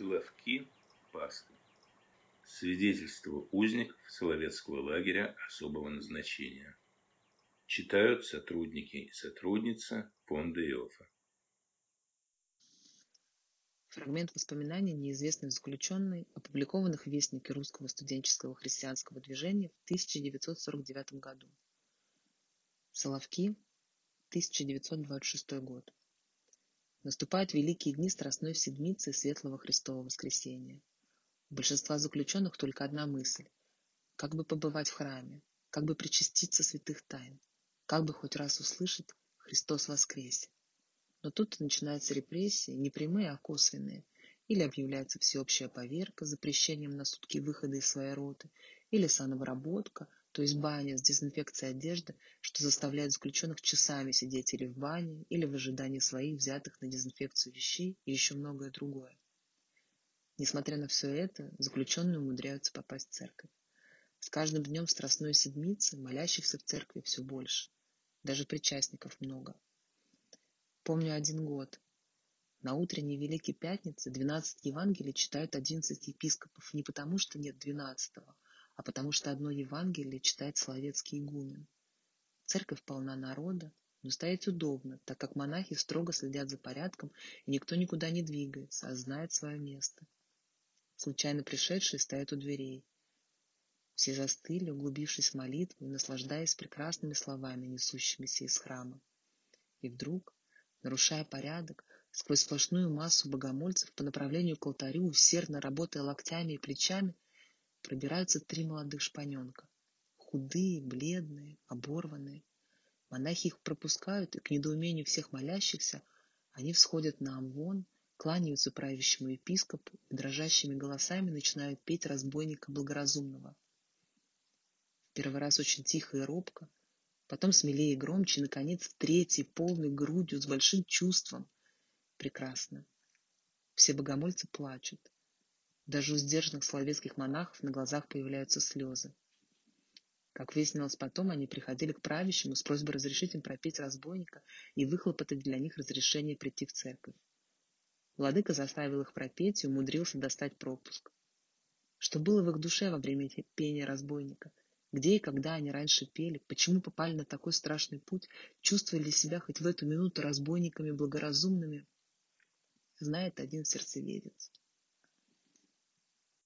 Соловки пасты. Свидетельство узников Соловецкого лагеря особого назначения. Читают сотрудники и сотрудница фонда Иофа. Фрагмент воспоминаний неизвестной заключенной, опубликованных в Вестнике Русского студенческого христианского движения в 1949 году. Соловки, 1926 год. Наступают великие дни Страстной Седмицы и Светлого Христового Воскресения. У большинства заключенных только одна мысль – как бы побывать в храме, как бы причаститься святых тайн, как бы хоть раз услышать «Христос воскресе». Но тут начинаются репрессии, не прямые, а косвенные. Или объявляется всеобщая поверка с запрещением на сутки выхода из своей роты, или санобработка, то есть баня с дезинфекцией одежды, что заставляет заключенных часами сидеть или в бане, или в ожидании своих взятых на дезинфекцию вещей и еще многое другое. Несмотря на все это, заключенные умудряются попасть в церковь. С каждым днем страстной седмицы молящихся в церкви все больше. Даже причастников много. Помню один год. На утренней Великой Пятнице двенадцать Евангелий читают одиннадцать епископов не потому, что нет двенадцатого, а потому что одно Евангелие читает Соловецкий игумен. Церковь полна народа, но стоять удобно, так как монахи строго следят за порядком, и никто никуда не двигается, а знает свое место. Случайно пришедшие стоят у дверей. Все застыли, углубившись в молитву наслаждаясь прекрасными словами, несущимися из храма. И вдруг, нарушая порядок, сквозь сплошную массу богомольцев по направлению к алтарю, усердно работая локтями и плечами, пробираются три молодых шпаненка. Худые, бледные, оборванные. Монахи их пропускают, и к недоумению всех молящихся они всходят на амвон, кланяются правящему епископу и дрожащими голосами начинают петь разбойника благоразумного. В первый раз очень тихо и робко, потом смелее и громче, и, наконец, в третий, полной грудью, с большим чувством. Прекрасно. Все богомольцы плачут. Даже у сдержанных словецких монахов на глазах появляются слезы. Как выяснилось потом, они приходили к правящему с просьбой разрешить им пропеть разбойника и выхлопотать для них разрешение прийти в церковь. Владыка заставил их пропеть и умудрился достать пропуск. Что было в их душе во время пения разбойника? Где и когда они раньше пели? Почему попали на такой страшный путь? Чувствовали ли себя хоть в эту минуту разбойниками благоразумными? Знает один сердцеведец.